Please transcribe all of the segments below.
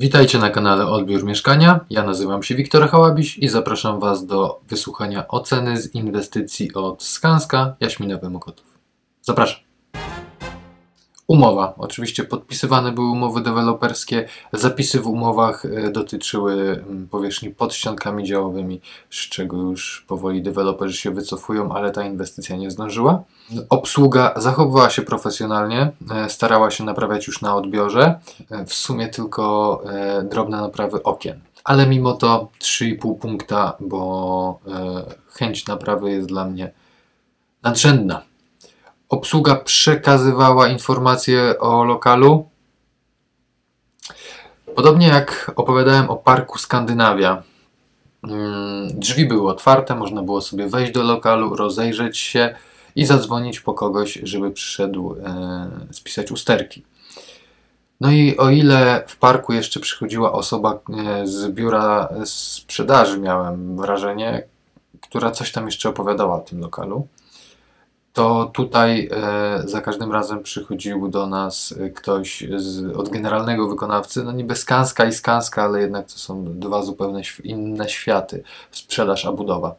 Witajcie na kanale Odbiór Mieszkania. Ja nazywam się Wiktor Hałabiś i zapraszam Was do wysłuchania oceny z inwestycji od Skanska Jaśmina Mokotów. Zapraszam. Umowa. Oczywiście podpisywane były umowy deweloperskie. Zapisy w umowach e, dotyczyły mm, powierzchni pod ściankami działowymi, z czego już powoli deweloperzy się wycofują, ale ta inwestycja nie zdążyła. Obsługa zachowywała się profesjonalnie, e, starała się naprawiać już na odbiorze. E, w sumie tylko drobne naprawy okien. Ale mimo to 3,5 punkta, bo chęć naprawy jest dla mnie nadrzędna. Obsługa przekazywała informacje o lokalu. Podobnie jak opowiadałem o parku Skandynawia. Mm, drzwi były otwarte, można było sobie wejść do lokalu, rozejrzeć się i zadzwonić po kogoś, żeby przyszedł e, spisać usterki. No i o ile w parku jeszcze przychodziła osoba e, z biura sprzedaży, miałem wrażenie, która coś tam jeszcze opowiadała o tym lokalu to tutaj e, za każdym razem przychodził do nas e, ktoś z, od generalnego wykonawcy, no niby Skanska i Skanska, ale jednak to są dwa zupełnie inne światy, sprzedaż a budowa.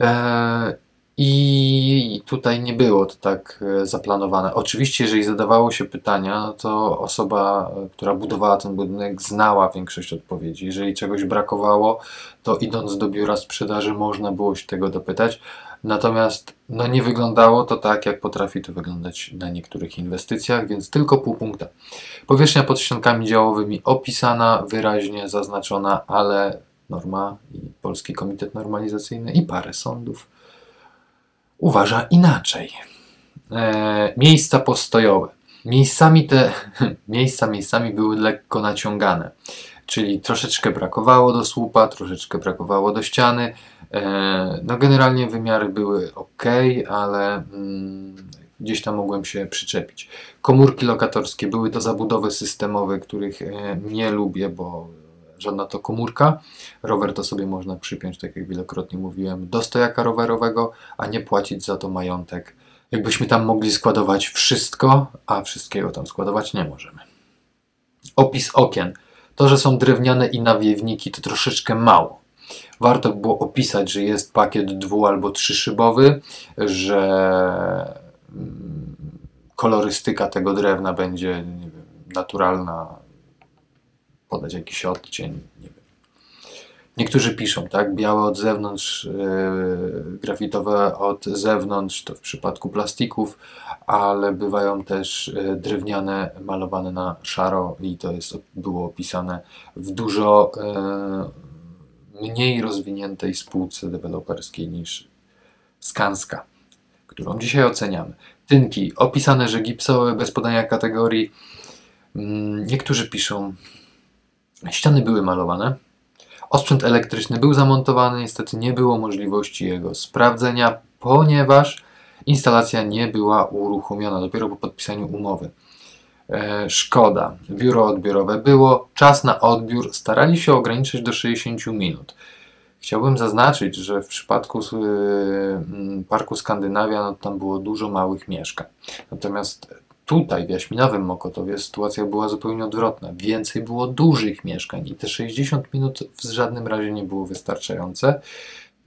E, I tutaj nie było to tak zaplanowane. Oczywiście, jeżeli zadawało się pytania, to osoba, która budowała ten budynek, znała większość odpowiedzi. Jeżeli czegoś brakowało, to idąc do biura sprzedaży, można było się tego dopytać. Natomiast no nie wyglądało to tak, jak potrafi to wyglądać na niektórych inwestycjach, więc tylko pół punkta. Powierzchnia pod ściankami działowymi opisana, wyraźnie zaznaczona, ale norma i Polski Komitet Normalizacyjny i parę sądów uważa inaczej. E, miejsca postojowe. Miejscami te miejsca miejscami były lekko naciągane, czyli troszeczkę brakowało do słupa, troszeczkę brakowało do ściany, E, no generalnie wymiary były ok, ale mm, gdzieś tam mogłem się przyczepić. Komórki lokatorskie były to zabudowy systemowe, których e, nie lubię, bo żadna to komórka. Rower to sobie można przypiąć, tak jak wielokrotnie mówiłem, do stojaka rowerowego, a nie płacić za to majątek. Jakbyśmy tam mogli składować wszystko, a wszystkiego tam składować nie możemy. Opis okien. To, że są drewniane i nawiewniki, to troszeczkę mało warto było opisać, że jest pakiet dwu albo trzyszybowy, że mm, kolorystyka tego drewna będzie wiem, naturalna, podać jakiś odcień, nie. Niektórzy piszą, tak, białe od zewnątrz, yy, grafitowe od zewnątrz, to w przypadku plastików, ale bywają też yy, drewniane malowane na szaro i to jest, było opisane w dużo yy, mniej rozwiniętej spółce deweloperskiej niż Skanska, którą dzisiaj oceniamy. Tynki opisane, że gipsowe bez podania kategorii. Mm, niektórzy piszą, ściany były malowane. Osprzęt elektryczny był zamontowany, niestety nie było możliwości jego sprawdzenia, ponieważ instalacja nie była uruchomiona dopiero po podpisaniu umowy. E, szkoda. Biuro odbiorowe było. Czas na odbiór starali się ograniczyć do 60 minut. Chciałbym zaznaczyć, że w przypadku mm, Parku Skandynawia no, tam było dużo małych mieszkań. Natomiast tutaj w Jaśminowym Mokotowie sytuacja była zupełnie odwrotna. Więcej było dużych mieszkań i te 60 minut w żadnym razie nie było wystarczające.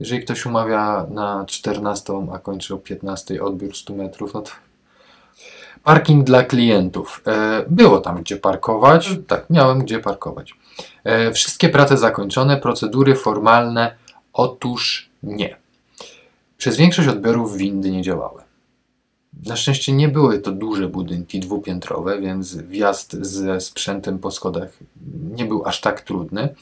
Jeżeli ktoś umawia na 14, a kończy o 15 odbiór 100 metrów, no to Parking dla klientów. E, było tam gdzie parkować. Tak, miałem gdzie parkować. E, wszystkie prace zakończone, procedury formalne. Otóż nie. Przez większość odbiorów windy nie działały. Na szczęście nie były to duże budynki dwupiętrowe, więc wjazd ze sprzętem po schodach nie był aż tak trudny.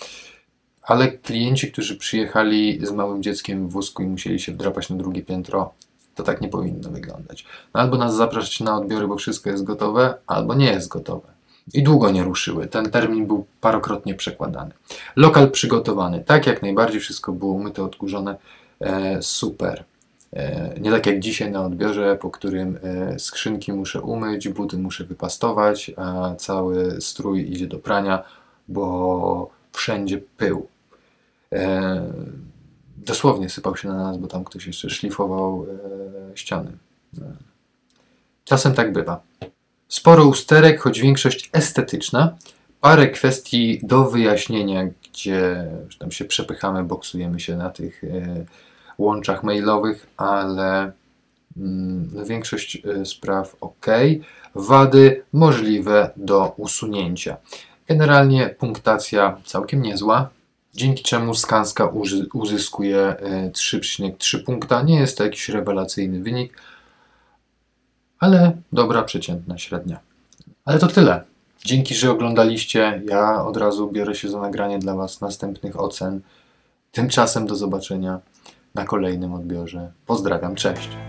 Ale klienci, którzy przyjechali z małym dzieckiem w wózku i musieli się wdrapać na drugie piętro, to tak nie powinno wyglądać. No albo nas zapraszać na odbiory, bo wszystko jest gotowe, albo nie jest gotowe. I długo nie ruszyły. Ten termin był parokrotnie przekładany. Lokal przygotowany. Tak, jak najbardziej wszystko było umyte, odkurzone. E, super. E, nie tak jak dzisiaj na odbiorze, po którym e, skrzynki muszę umyć, buty muszę wypastować, a cały strój idzie do prania, bo wszędzie pył. E, dosłownie sypał się na nas, bo tam ktoś jeszcze szlifował ściany. Czasem tak bywa. Sporo usterek, choć większość estetyczna. parę kwestii do wyjaśnienia, gdzie tam się przepychamy, boksujemy się na tych łączach mailowych, ale mm, większość e, spraw ok. Wady możliwe do usunięcia. Generalnie punktacja całkiem niezła, dzięki czemu Skanska uzyskuje e, 3,3 punkta. Nie jest to jakiś rewelacyjny wynik, ale dobra przeciętna średnia. Ale to tyle. Dzięki, że oglądaliście. Ja od razu biorę się za nagranie dla Was następnych ocen. Tymczasem do zobaczenia na kolejnym odbiorze. Pozdrawiam, cześć.